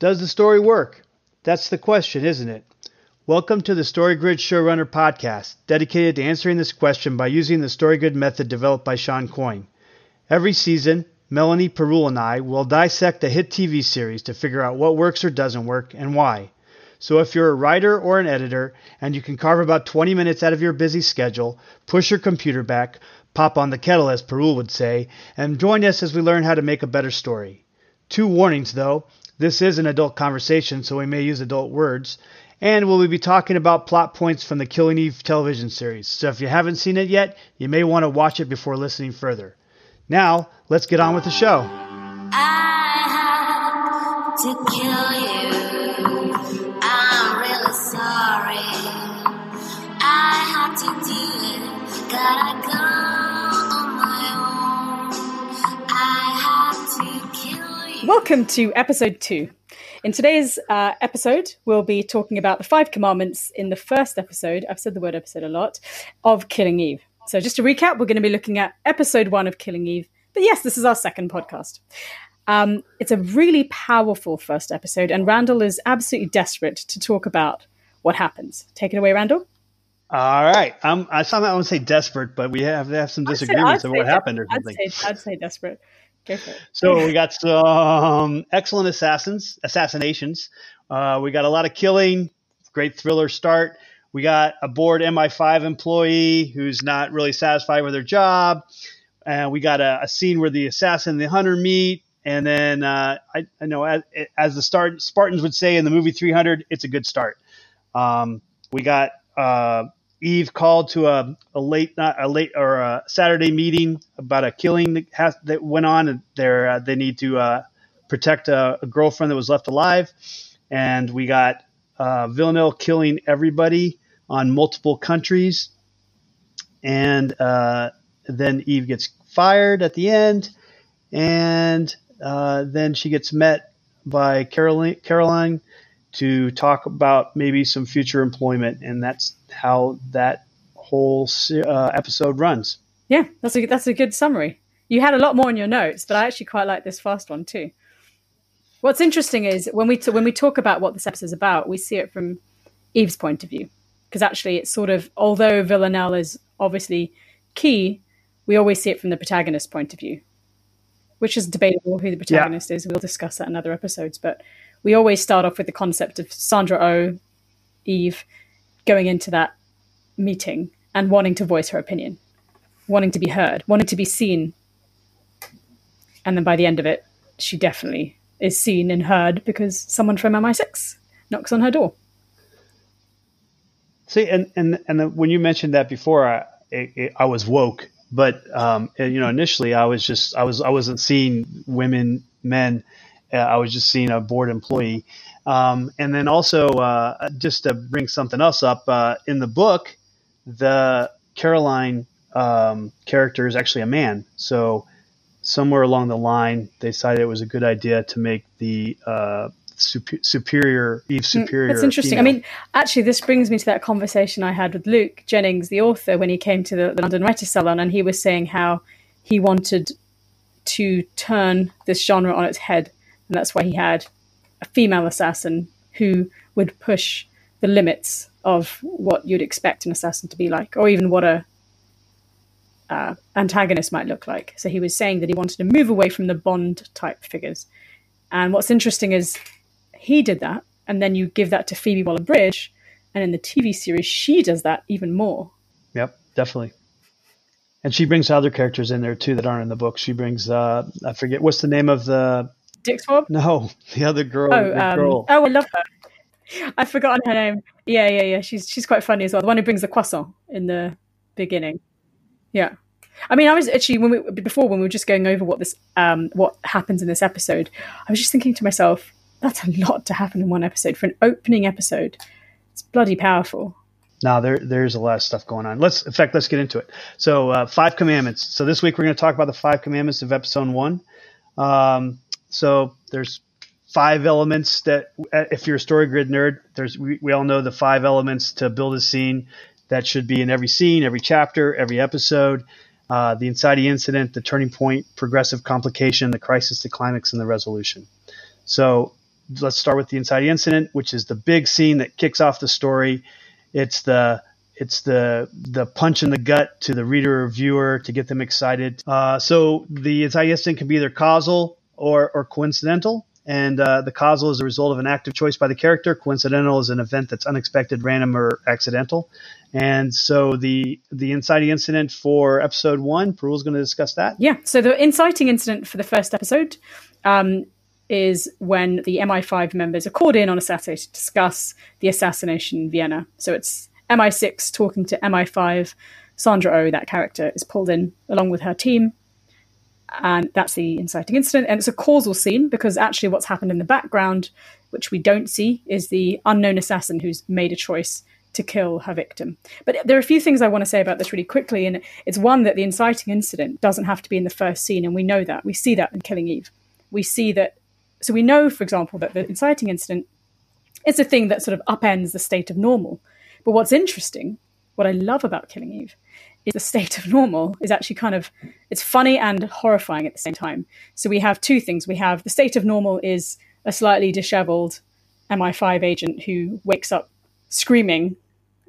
Does the story work? That's the question, isn't it? Welcome to the StoryGrid Showrunner podcast, dedicated to answering this question by using the StoryGrid method developed by Shawn Coyne. Every season, Melanie Parul and I will dissect a hit TV series to figure out what works or doesn't work and why. So if you're a writer or an editor and you can carve about 20 minutes out of your busy schedule, push your computer back, pop on the kettle as Parul would say, and join us as we learn how to make a better story. Two warnings though. This is an adult conversation, so we may use adult words. And we'll be talking about plot points from the Killing Eve television series. So if you haven't seen it yet, you may want to watch it before listening further. Now, let's get on with the show. I to really sorry. Welcome to episode two. In today's uh, episode, we'll be talking about the five commandments in the first episode. I've said the word episode a lot of Killing Eve. So, just to recap, we're going to be looking at episode one of Killing Eve. But yes, this is our second podcast. Um, it's a really powerful first episode, and Randall is absolutely desperate to talk about what happens. Take it away, Randall. All right. Um, I somehow want to say desperate, but we have to have some disagreements I'd of what happened or I'd something. say, I'd say desperate. So we got some excellent assassins, assassinations. Uh, we got a lot of killing, great thriller start. We got a bored MI5 employee who's not really satisfied with their job. And we got a, a scene where the assassin and the hunter meet. And then uh, I, I know as, as the start Spartans would say in the movie 300, it's a good start. Um, we got uh, Eve called to a, a late not a late or a Saturday meeting about a killing that, has, that went on, and they uh, they need to uh, protect a, a girlfriend that was left alive, and we got uh, Villanelle killing everybody on multiple countries, and uh, then Eve gets fired at the end, and uh, then she gets met by Carolyn, Carolyn to talk about maybe some future employment, and that's how that whole uh, episode runs. Yeah, that's a that's a good summary. You had a lot more in your notes, but I actually quite like this first one too. What's interesting is when we t- when we talk about what this episode is about, we see it from Eve's point of view because actually it's sort of although Villanelle is obviously key, we always see it from the protagonist's point of view, which is debatable who the protagonist is. We'll discuss that in other episodes, but we always start off with the concept of Sandra O, Eve, going into that meeting and wanting to voice her opinion wanting to be heard, wanting to be seen. And then by the end of it, she definitely is seen and heard because someone from MI6 knocks on her door. See, and and and the, when you mentioned that before, I it, it, I was woke, but um, you know, initially I was just I was I wasn't seeing women, men. Uh, I was just seeing a bored employee. Um, and then also, uh, just to bring something else up, uh, in the book, the Carolyn um, character is actually a man. So somewhere along the line, they decided it was a good idea to make the uh, supe- superior Eve superior. That's interesting. female. I mean, actually, this brings me to that conversation I had with Luke Jennings, the author, when he came to the, the London Writers Salon, and he was saying how he wanted to turn this genre on its head, and that's why he had a female assassin who would push the limits of what you'd expect an assassin to be like, or even what a uh, antagonist might look like. So he was saying that he wanted to move away from the Bond type figures. And what's interesting is he did that, and then you give that to Phoebe Waller Bridge, and in the TV series, she does that even more. Yep, definitely. And she brings other characters in there too that aren't in the book. She brings uh, I forget what's the name of the Dick Swab? no the other girl. Oh, the um, girl. oh, I love her. I've forgotten her name. Yeah, yeah, yeah. She's she's quite funny as well. The one who brings the croissant in the beginning. Yeah. I mean, I was actually when we before when we were just going over what this um what happens in this episode, I was just thinking to myself, that's a lot to happen in one episode for an opening episode. It's bloody powerful. Now there there's a lot of stuff going on. Let's in fact let's get into it. So uh, five commandments. So this week we're going to talk about the five commandments of episode one. Um, so there's five elements that if you're a story grid nerd, there's we, we all know the five elements to build a scene that should be in every scene, every chapter, every episode. Uh, the inciting incident, the turning point, progressive complication, the crisis, the climax, and the resolution. So let's start with the inciting incident, which is the big scene that kicks off the story. It's the it's the the punch in the gut to the reader or viewer to get them excited. Uh, so the inciting incident can be either causal or, or coincidental. And uh, the causal is a result of an active choice by the character. Coincidental is an event that's unexpected, random, or accidental. And so the the inciting incident for episode one, Parul is going to discuss that. Yeah. So the inciting incident for the first episode um, is when the MI5 members are called in on a Saturday to discuss the assassination in Vienna. So it's MI6 talking to MI5. Sandra O, oh, that character, is pulled in along with her team. And that's the inciting incident. And it's a causal scene because actually, what's happened in the background, which we don't see, is the unknown assassin who's made a choice to kill her victim. But there are a few things I want to say about this really quickly. And it's one that the inciting incident doesn't have to be in the first scene. And we know that. We see that in Killing Eve. We see that so we know, for example, that the inciting incident is a thing that sort of upends the state of normal. But what's interesting, what I love about Killing Eve, is the state of normal is actually kind of it's funny and horrifying at the same time. So we have two things. We have the state of normal is a slightly disheveled MI5 agent who wakes up screaming,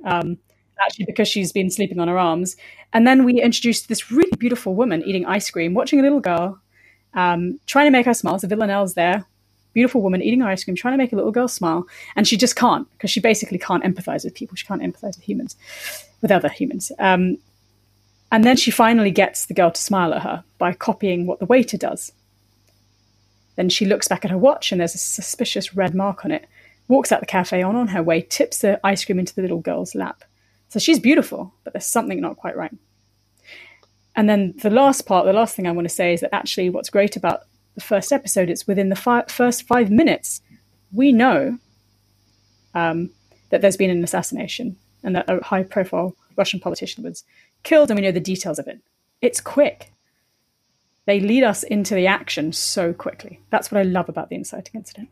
um, actually because she's been sleeping on her arms. And then we introduce this really beautiful woman eating ice cream, watching a little girl um, trying to make her smile. So Villanelle's there, beautiful woman eating ice cream, trying to make a little girl smile, and she just can't because she basically can't empathize with people. She can't empathize with humans, with other humans. Um, and then she finally gets the girl to smile at her by copying what the waiter does. Then she looks back at her watch and there's a suspicious red mark on it. Walks out the cafe on on her way, tips the ice cream into the little girl's lap. So she's beautiful, but there's something not quite right. And then the last part, the last thing I want to say is that actually what's great about the first episode is within the fi- first five minutes, we know um, that there's been an assassination and that a high profile Russian politician was killed, and we know the details of it. It's quick. They lead us into the action so quickly. That's what I love about the inciting incident.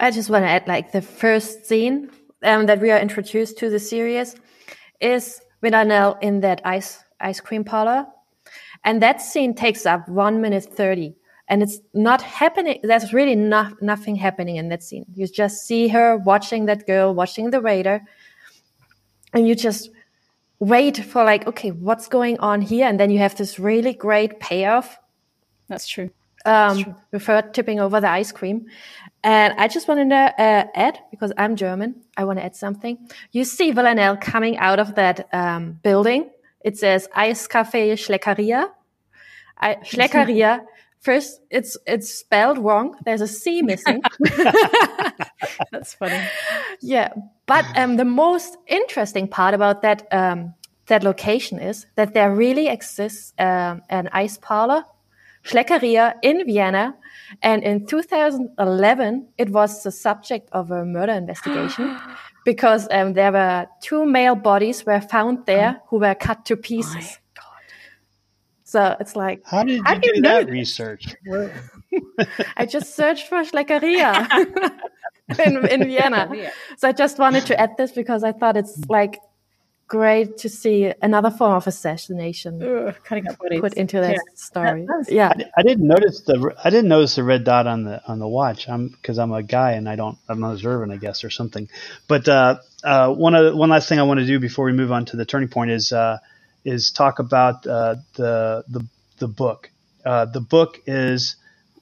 I just want to add like the first scene um, that we are introduced to the series is Villanelle in that ice ice cream parlor and that scene takes up one minute 30. And it's not happening. There's really not, nothing happening in that scene. You just see her watching that girl, watching the waiter. And you just wait for like, okay, what's going on here? And then you have this really great payoff. That's true. Um, true. with tipping over the ice cream. And I just wanted to uh, add, because I'm German, I want to add something. You see Villanelle coming out of that um, building it says Eiscafé Schleckeria. I, Schleckeria. First, it's it's spelled wrong. There's a C missing. That's funny. Yeah, but um, the most interesting part about that um, that location is that there really exists um, an ice parlor, Schleckeria in Vienna, and in 2011 it was the subject of a murder investigation because um, there were two male bodies were found there who were cut to pieces. So it's like, how did you how do, you know that research? I just searched for Schleckeria in, in Vienna. So I just wanted to add this because I thought it's like great to see another form of assassination Ugh, cutting up bodies. put into that yeah. story. That, yeah, I, I, didn't notice the I didn't notice the red dot on the on the watch. I'm because I'm a guy and I don't I'm not observant, I guess, or something. But uh, uh, one of one last thing I want to do before we move on to the turning point is uh, is talk about uh, the the the book. Uh, the book is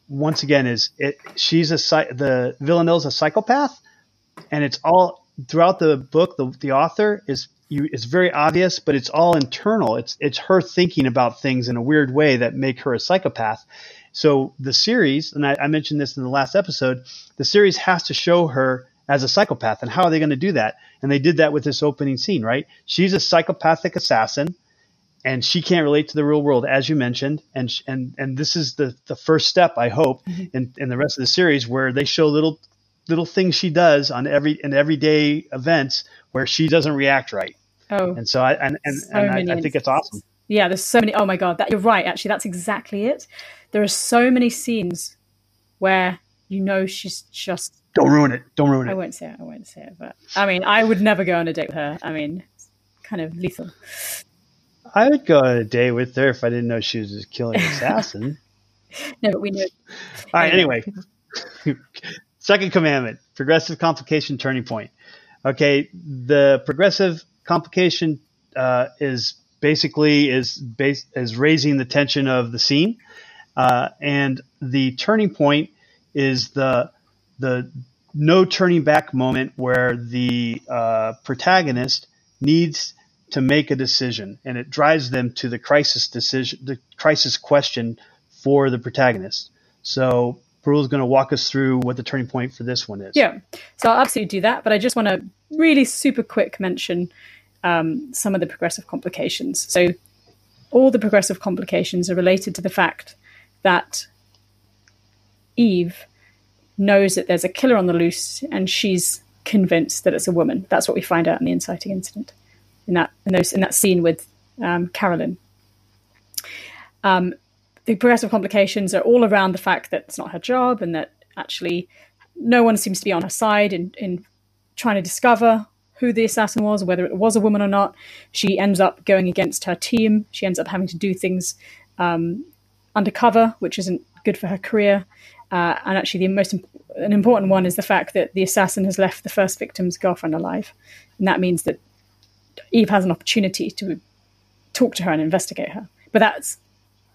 once again is it she's a the Villanelle's a psychopath, and it's all throughout the book. The the author is you, it's very obvious, but it's all internal. It's it's her thinking about things in a weird way that make her a psychopath. So the series, and I, I mentioned this in the last episode, the series has to show her as a psychopath, and how are they going to do that? And they did that with this opening scene, right? She's a psychopathic assassin, and she can't relate to the real world, as you mentioned, and and and this is the the first step, I hope, mm-hmm. in in the rest of the series where they show little little things she does on every in everyday events where she doesn't react right Oh, and so I and and, so and I, I, think it's awesome. Yeah, there's so many. Oh my god, that you're right. Actually, that's exactly it. There are so many scenes where you know she's just. Don't ruin it. Don't ruin it. I won't say it. I won't say it. But I mean, I would never go on a date with her. I mean, kind of lethal. I would go on a date with her if I didn't know she was a killing assassin. no, but we know. All right. Anyway, Second commandment, progressive complication turning point. Okay, the progressive complication uh, is basically is base, is raising the tension of the scene, uh, and the turning point is the the no turning back moment where the uh, protagonist needs to make a decision, and it drives them to the crisis decision, the crisis question for the protagonist. So Parul is going to walk us through what the turning point for this one is. Yeah, so I'll absolutely do that, but I just want to really super quick mention um, some of the progressive complications. So all the progressive complications are related to the fact that Eve knows that there's a killer on the loose and she's convinced that it's a woman. That's what we find out in the inciting incident in that in, those, in that scene with um, Carolyn. Um, the progressive complications are all around the fact that it's not her job and that actually no one seems to be on her side in, in trying to discover who the assassin was, whether it was a woman or not. She ends up going against her team. She ends up having to do things um, undercover, which isn't good for her career. Uh, and actually, the most an important one is the fact that the assassin has left the first victim's girlfriend alive, and that means that Eve has an opportunity to talk to her and investigate her. But that's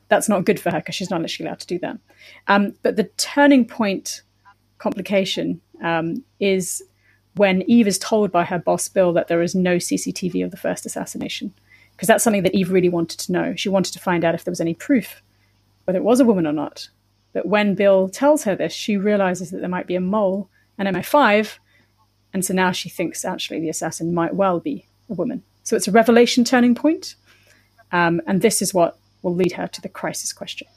that's not good for her because she's not actually allowed to do that. Um, but the turning point complication um, is when Eve is told by her boss Bill that there is no CCTV of the first assassination, because that's something that Eve really wanted to know. She wanted to find out if there was any proof, whether it was a woman or not. But when Bill tells her this, she realizes that there might be a mole and MI5, and so now she thinks actually the assassin might well be a woman. So it's a revelation turning point, um, and this is what will lead her to the crisis question.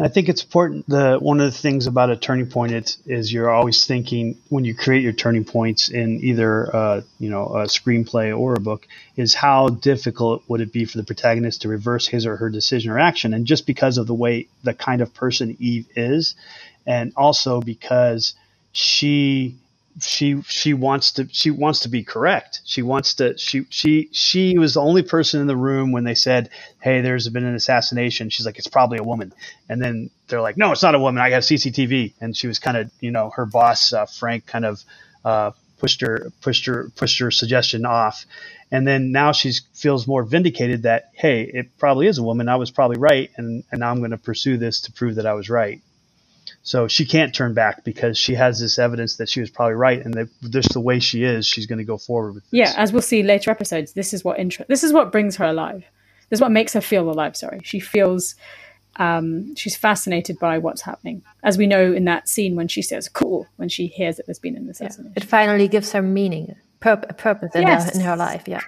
I think it's important. The one of the things about a turning point is, is you're always thinking when you create your turning points in either uh, you know a screenplay or a book is how difficult would it be for the protagonist to reverse his or her decision or action, and just because of the way the kind of person Eve is, and also because she she she wants to she wants to be correct. She wants to she she she was the only person in the room when they said, "Hey, there's been an assassination." She's like, "It's probably a woman," and then they're like, "No, it's not a woman. I got CCTV." And she was kind of you know her boss uh, Frank kind of uh, pushed her pushed her pushed her suggestion off, and then now she feels more vindicated that hey, it probably is a woman. I was probably right, and and now I'm going to pursue this to prove that I was right. So she can't turn back because she has this evidence that she was probably right, and that just the way she is, she's going to go forward with. This. Yeah, as we'll see later episodes, this is what inter- this is what brings her alive. This is what makes her feel alive. Sorry, she feels um, she's fascinated by what's happening, as we know in that scene when she says "cool" when she hears that there's been an assassination. Yeah. It finally gives her meaning, pur- purpose in, yes. her, in her life. Yeah,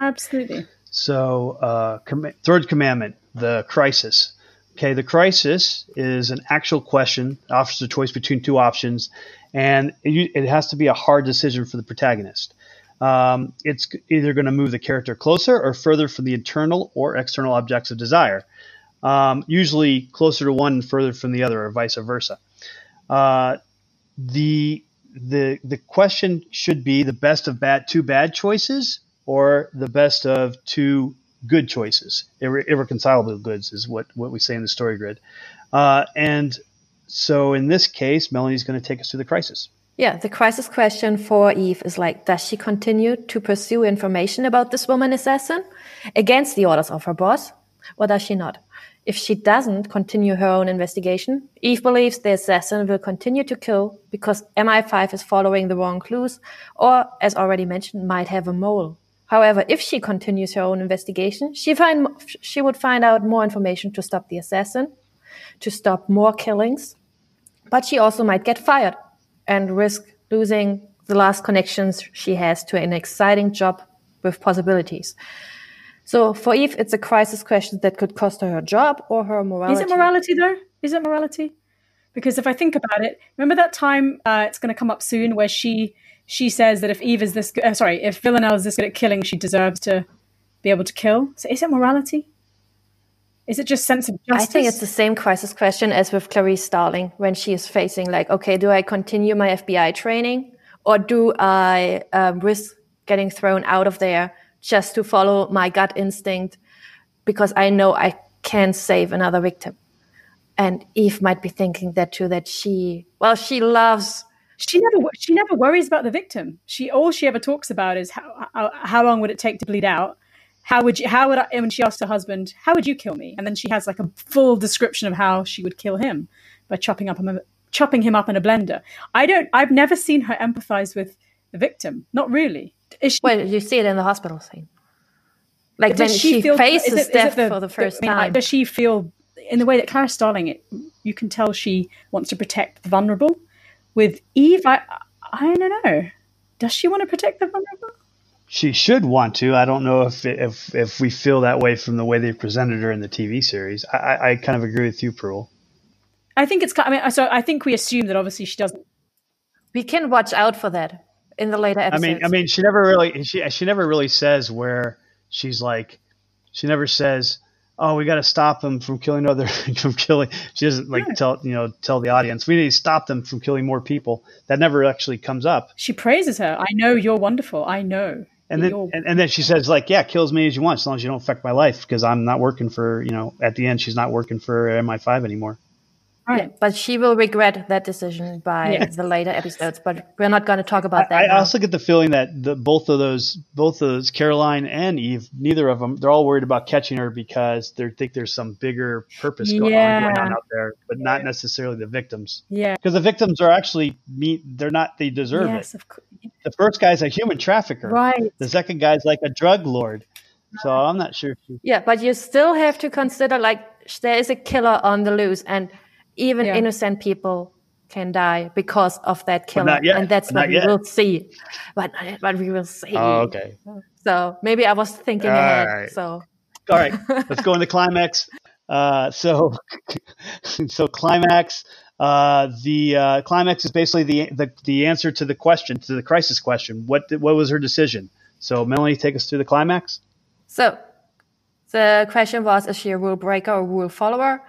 absolutely. So, uh, com- third commandment, the crisis. Okay, the crisis is an actual question, offers a choice between two options, and it, it has to be a hard decision for the protagonist. Um, it's either going to move the character closer or further from the internal or external objects of desire, um, usually closer to one and further from the other, or vice versa. Uh, the the the question should be the best of bad two bad choices or the best of two good choices. Irre- irreconcilable goods is what, what we say in the story grid. Uh, and so in this case, Melanie's going to take us through the crisis. Yeah, the crisis question for Eve is like, does she continue to pursue information about this woman assassin against the orders of her boss, or does she not? If she doesn't continue her own investigation, Eve believes the assassin will continue to kill because MI5 is following the wrong clues, or, as already mentioned, might have a mole However, if she continues her own investigation, she, find, she would find out more information to stop the assassin, to stop more killings, but she also might get fired and risk losing the last connections she has to an exciting job with possibilities. So for Eve, it's a crisis question that could cost her her job or her morality. Is it morality though? Is it morality? Because if I think about it, remember that time uh, it's going to come up soon where she she says that if Eve is this good, uh, sorry, if Villanelle is this good at killing, she deserves to be able to kill. So is it morality? Is it just sense of justice? I think it's the same crisis question as with Clarice Starling when she is facing like, okay, do I continue my FBI training or do I um, risk getting thrown out of there just to follow my gut instinct because I know I can save another victim? and Eve might be thinking that too. That she, well, she loves. She never she never worries about the victim. She all she ever talks about is how how, how long would it take to bleed out? How would you how would I, and when she asked her husband, how would you kill me? And then she has like a full description of how she would kill him by chopping up him chopping him up in a blender. I don't I've never seen her empathize with the victim. Not really. Is she, Well, you see it in the hospital scene. Like when does she, feel- faces it death the- for the first I mean, time. does she feel in the way that Clara Starling? It you can tell she wants to protect the vulnerable. With Eve, I I don't know. Does she want to protect the vulnerable? She should want to. I don't know if if if we feel that way from the way they presented her in the TV series. I, I, I kind of agree with you, Pearl. I think it's. I mean, so I think we assume that obviously she doesn't. we can watch out for that in the later episodes. I mean, I mean, she never really she she never really says where she's like, she never says, "Oh, we got to stop them from killing other from killing." She doesn't like tell you know tell the audience we need to stop them from killing more people. That never actually comes up. She praises her. I know you're wonderful. I know. And then and, and then she says like, "Yeah, kill as many as you want, as long as you don't affect my life, because I'm not working for you know." At the end, she's not working for MI5 anymore. Right. but she will regret that decision by Yeah. the later episodes. But we're not going to talk about that. I, I also get the feeling that the, both of those, both of those, Carolyn and Eve, neither of them, they're all worried about catching her because they think there's some bigger purpose going, on, going on out there, but not necessarily the victims. Yeah. Because the victims are actually meet, they're not, they deserve Yes, it. of course. The first guy's a human trafficker. Right. The second guy's like a drug lord. So I'm not sure. She, Yeah, but you still have to consider like there is a killer on the loose, and even Yeah. innocent people can die because of that killer, not yet. and that's Not what we yet. will see. But not yet, but we will see. oh, okay. So maybe I was thinking All ahead. right. So All right, let's go into climax. Uh, so, so climax. Uh, the uh, climax is basically the, the the answer to the question, to the crisis question. What what was her decision? So, Melanie, take us through the climax. So the question was, is she a rule breaker or a rule follower?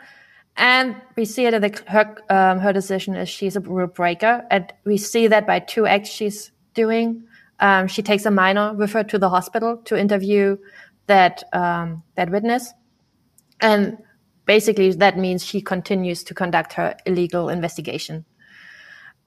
And we see it in the, her, um, her decision is she's a rule breaker. And we see that by two acts she's doing. Um, she takes a minor with her to the hospital to interview that, um, that witness. And basically that means she continues to conduct her illegal investigation.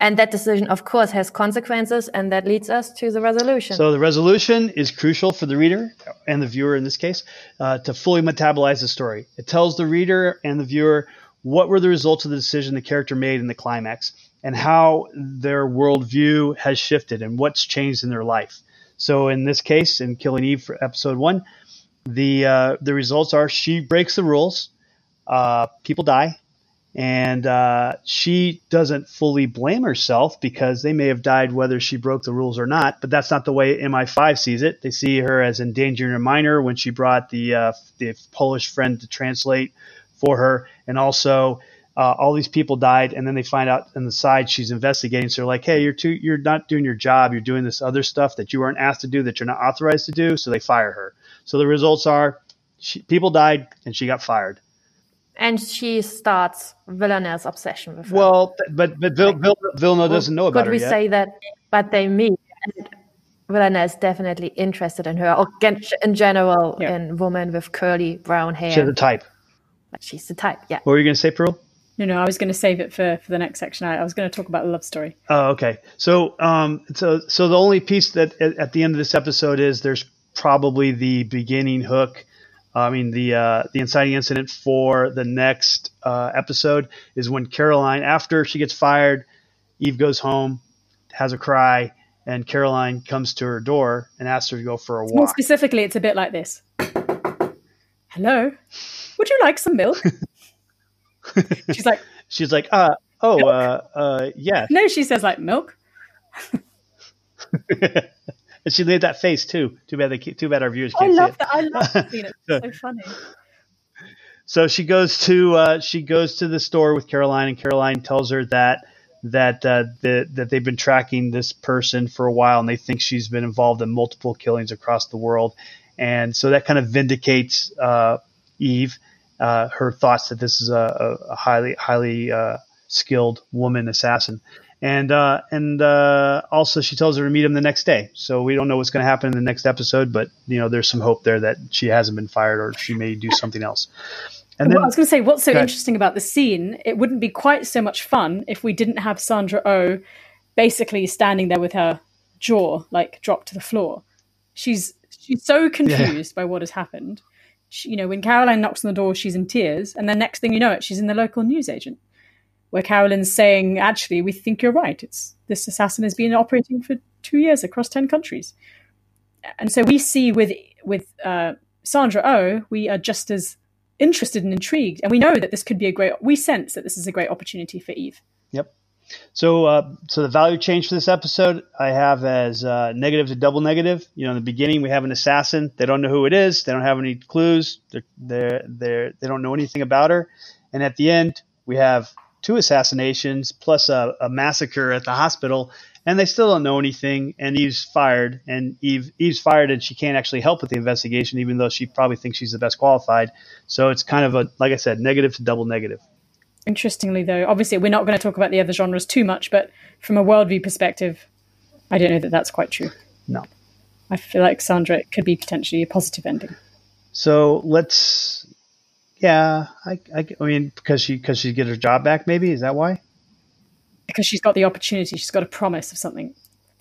And that decision, of course, has consequences, and that leads us to the resolution. So, the resolution is crucial for the reader and the viewer in this case uh, to fully metabolize the story. It tells the reader and the viewer what were the results of the decision the character made in the climax and how their worldview has shifted and what's changed in their life. So, in this case, in Killing Eve for episode one, the uh, the results are she breaks the rules, uh, people die, and uh, she doesn't fully blame herself because they may have died whether she broke the rules or not. But that's not the way MI5 sees it. They see her as endangering a minor when she brought the uh, the Polish friend to translate for her, and also. Uh, all these people died, and then they find out on the side she's investigating. So they're like, "Hey, you're too, you're not doing your job. You're doing this other stuff that you weren't asked to do, that you're not authorized to do." So they fire her. So the results are, she, people died, and she got fired. And she starts Villanelle's obsession with her. Well, th- but but Vil, Vil, Vilna doesn't know about Could her we yet. say that? But they meet. And Villanelle is definitely interested in her, or in general, Yeah. in women with curly brown hair. She's the type. Like, She's the type, yeah. What were you going to say, Pearl? No, no. I was going to save it for for the next section. I, I was going to talk about the love story. Oh, okay. So, um, so so the only piece that at, at the end of this episode is there's probably the beginning hook. I mean, the uh, the inciting incident for the next uh, episode is when Carolyn, after she gets fired, Eve goes home, has a cry, and Carolyn comes to her door and asks her to go for a walk. More specifically, it's a bit like this. Hello, would you like some milk? She's like, She's like, uh, oh, uh, uh, yeah. no. She says like milk. and she made that face too. Too bad they too bad our viewers can't see love it. that. I love that scene. It's so funny. So she goes to uh, she goes to the store with Carolyn, and Carolyn tells her that that uh, the, that they've been tracking this person for a while, and they think she's been involved in multiple killings across the world, and so that kind of vindicates uh, Eve, uh, her thoughts that this is a, a highly highly uh, skilled woman assassin. And uh, and uh, also she tells her to meet him the next day. So we don't know what's going to happen in the next episode, but you know there's some hope there that she hasn't been fired or she may do something else. And Well, then I was going to say, what's so interesting about the scene? It wouldn't be quite so much fun if we didn't have Sandra O basically standing there with her jaw like dropped to the floor. She's she's so confused by what has happened. She, you know, when Carolyn knocks on the door, she's in tears, and then next thing you know, it she's in the local newsagent, where Carolyn's saying, "Actually, we think you're right. It's this assassin has been operating for two years across ten countries." and so we see with with uh, Sandra O, we are just as interested and intrigued, and we know that this could be a great. We sense that this is a great opportunity for Eve. Yep. So, uh, so the value change for this episode I have as uh, negative to double negative. You know, in the beginning we have an assassin. They don't know who it is. They don't have any clues. They're, they're, they're, they don't know anything about her. And at the end we have two assassinations plus a, a massacre at the hospital, and they still don't know anything. And Eve's fired, and Eve Eve's fired, and she can't actually help with the investigation, even though she probably thinks she's the best qualified. So it's kind of a, like I said, negative to double negative. Interestingly, though, obviously we're not going to talk about the other genres too much, but from a worldview perspective, I don't know that that's quite true. No. I feel like Sandra it could be potentially a positive ending. So let's, yeah, I, I, I mean, because she because she get her job back, maybe is that why? because she's got the opportunity, she's got a promise of something.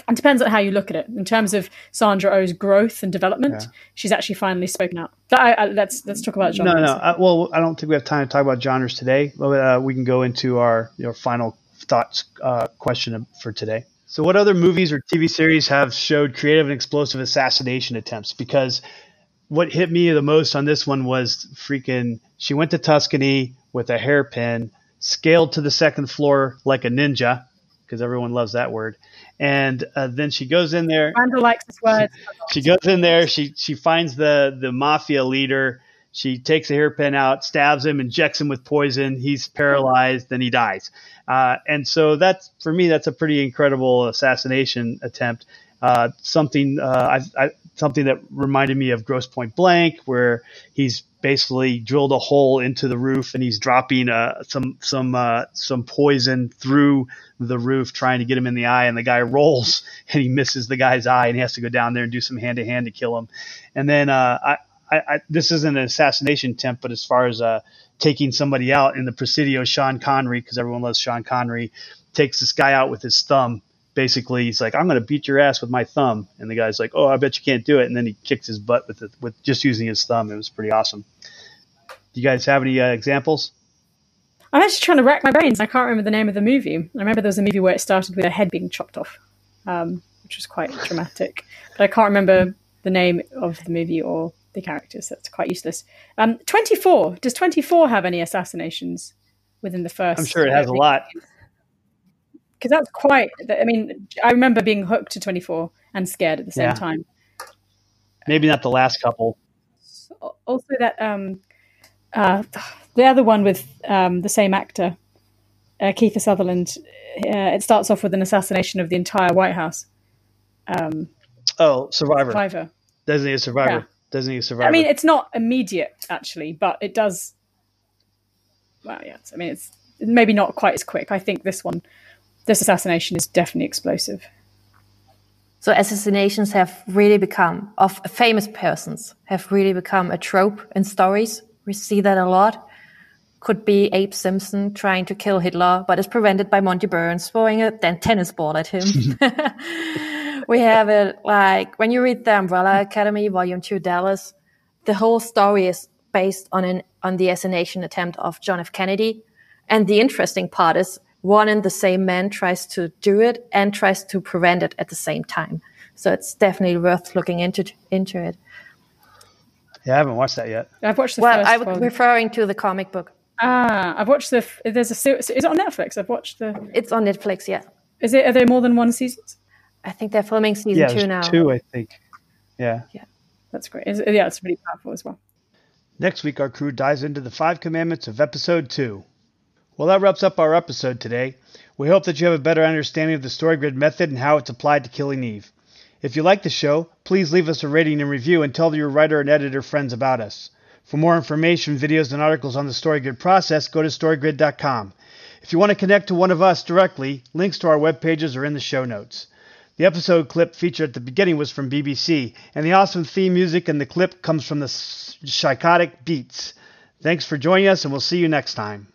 And depends on how you look at it. In terms of Sandra Oh's growth and development, Yeah. she's actually finally spoken out. But I, I, let's let's talk about No, genres. no. I, well, I don't think we have time to talk about genres today. But uh, we can go into our your final thoughts uh, question for today. So, what other movies or TV series have showed creative and explosive assassination attempts? Because what hit me the most on this one was freaking. She went to Tuscany with a hairpin, scaled to the second floor like a ninja, because everyone loves that word. And uh, then she goes in there. Randall likes this word. She goes in there. She she finds the the mafia leader. She takes a hairpin out, stabs him, injects him with poison. He's paralyzed, then he dies. Uh, and so that's for me, that's a pretty incredible assassination attempt. Uh, something uh, I, I, something that reminded me of Grosse Pointe Blank, where he's basically drilled a hole into the roof and he's dropping uh, some some uh, some poison through the roof, trying to get him in the eye, and the guy rolls and he misses the guy's eye, and he has to go down there and do some hand to hand to kill him. And then uh, I, I, I, this isn't an assassination attempt, but as far as uh, taking somebody out in the Presidio, Sean Connery, because everyone loves Sean Connery, takes this guy out with his thumb. Basically, he's like, "I'm going to beat your ass with my thumb," and the guy's like, "Oh, I bet you can't do it." And then he kicks his butt with it, with just using his thumb. It was pretty awesome. Do you guys have any uh, examples? I'm actually trying to rack my brains. I can't remember the name of the movie. I remember there was a movie where it started with a head being chopped off, um, which was quite dramatic. But I can't remember the name of the movie or the characters. That's quite useless. Um, 24. Does 24 have any assassinations within the first? I'm sure it has a lot. Because that's quite. I mean, I remember being hooked to 24 and scared at the same Yeah. time. Maybe not the last couple. Also, that um, uh, the other one with um, the same actor, uh, Keith Sutherland. Uh, it starts off with an assassination of the entire White House. Um, Oh, Survivor. Survivor. Designated Survivor. Yeah. Designated Survivor. I mean, it's not immediate actually, but it does. Well, yeah. I mean, it's maybe not quite as quick. I think this one, this assassination is definitely explosive. So assassinations have really become of famous persons have really become a trope in stories. We see that a lot. Could be Abe Simpson trying to kill Hitler, but is prevented by Monty Burns throwing a ten- tennis ball at him. we have it like when you read the Umbrella Academy, Volume Two, Dallas. The whole story is based on an on the assassination attempt of John F. Kennedy, and the interesting part is one and the same man tries to do it and tries to prevent it at the same time. So it's definitely worth looking into into it. yeah, I haven't watched that yet. I've watched the Well, first I was one. referring to the comic book. ah, I've watched the. There's a. series- Is it on Netflix? I've watched the. It's on Netflix, yeah. Is it? Are there more than one seasons? I think they're filming season Yeah, two there's now. two, I think. Yeah. Yeah, that's great. Is- yeah, it's really powerful as well. Next week, our crew dives into the five commandments of episode two. Well, that wraps up our episode today. We hope that you have a better understanding of the story grid method and how it's applied to Killing Eve. If you like the show, please leave us a rating and review and tell your writer and editor friends about us. For more information, videos, and articles on the Story Grid process, go to storygrid.com. If you want to connect to one of us directly, links to our web pages are in the show notes. The episode clip featured at the beginning was from BBC, and the awesome theme music in the clip comes from the Psychotic Beats. Thanks for joining us, and we'll see you next time.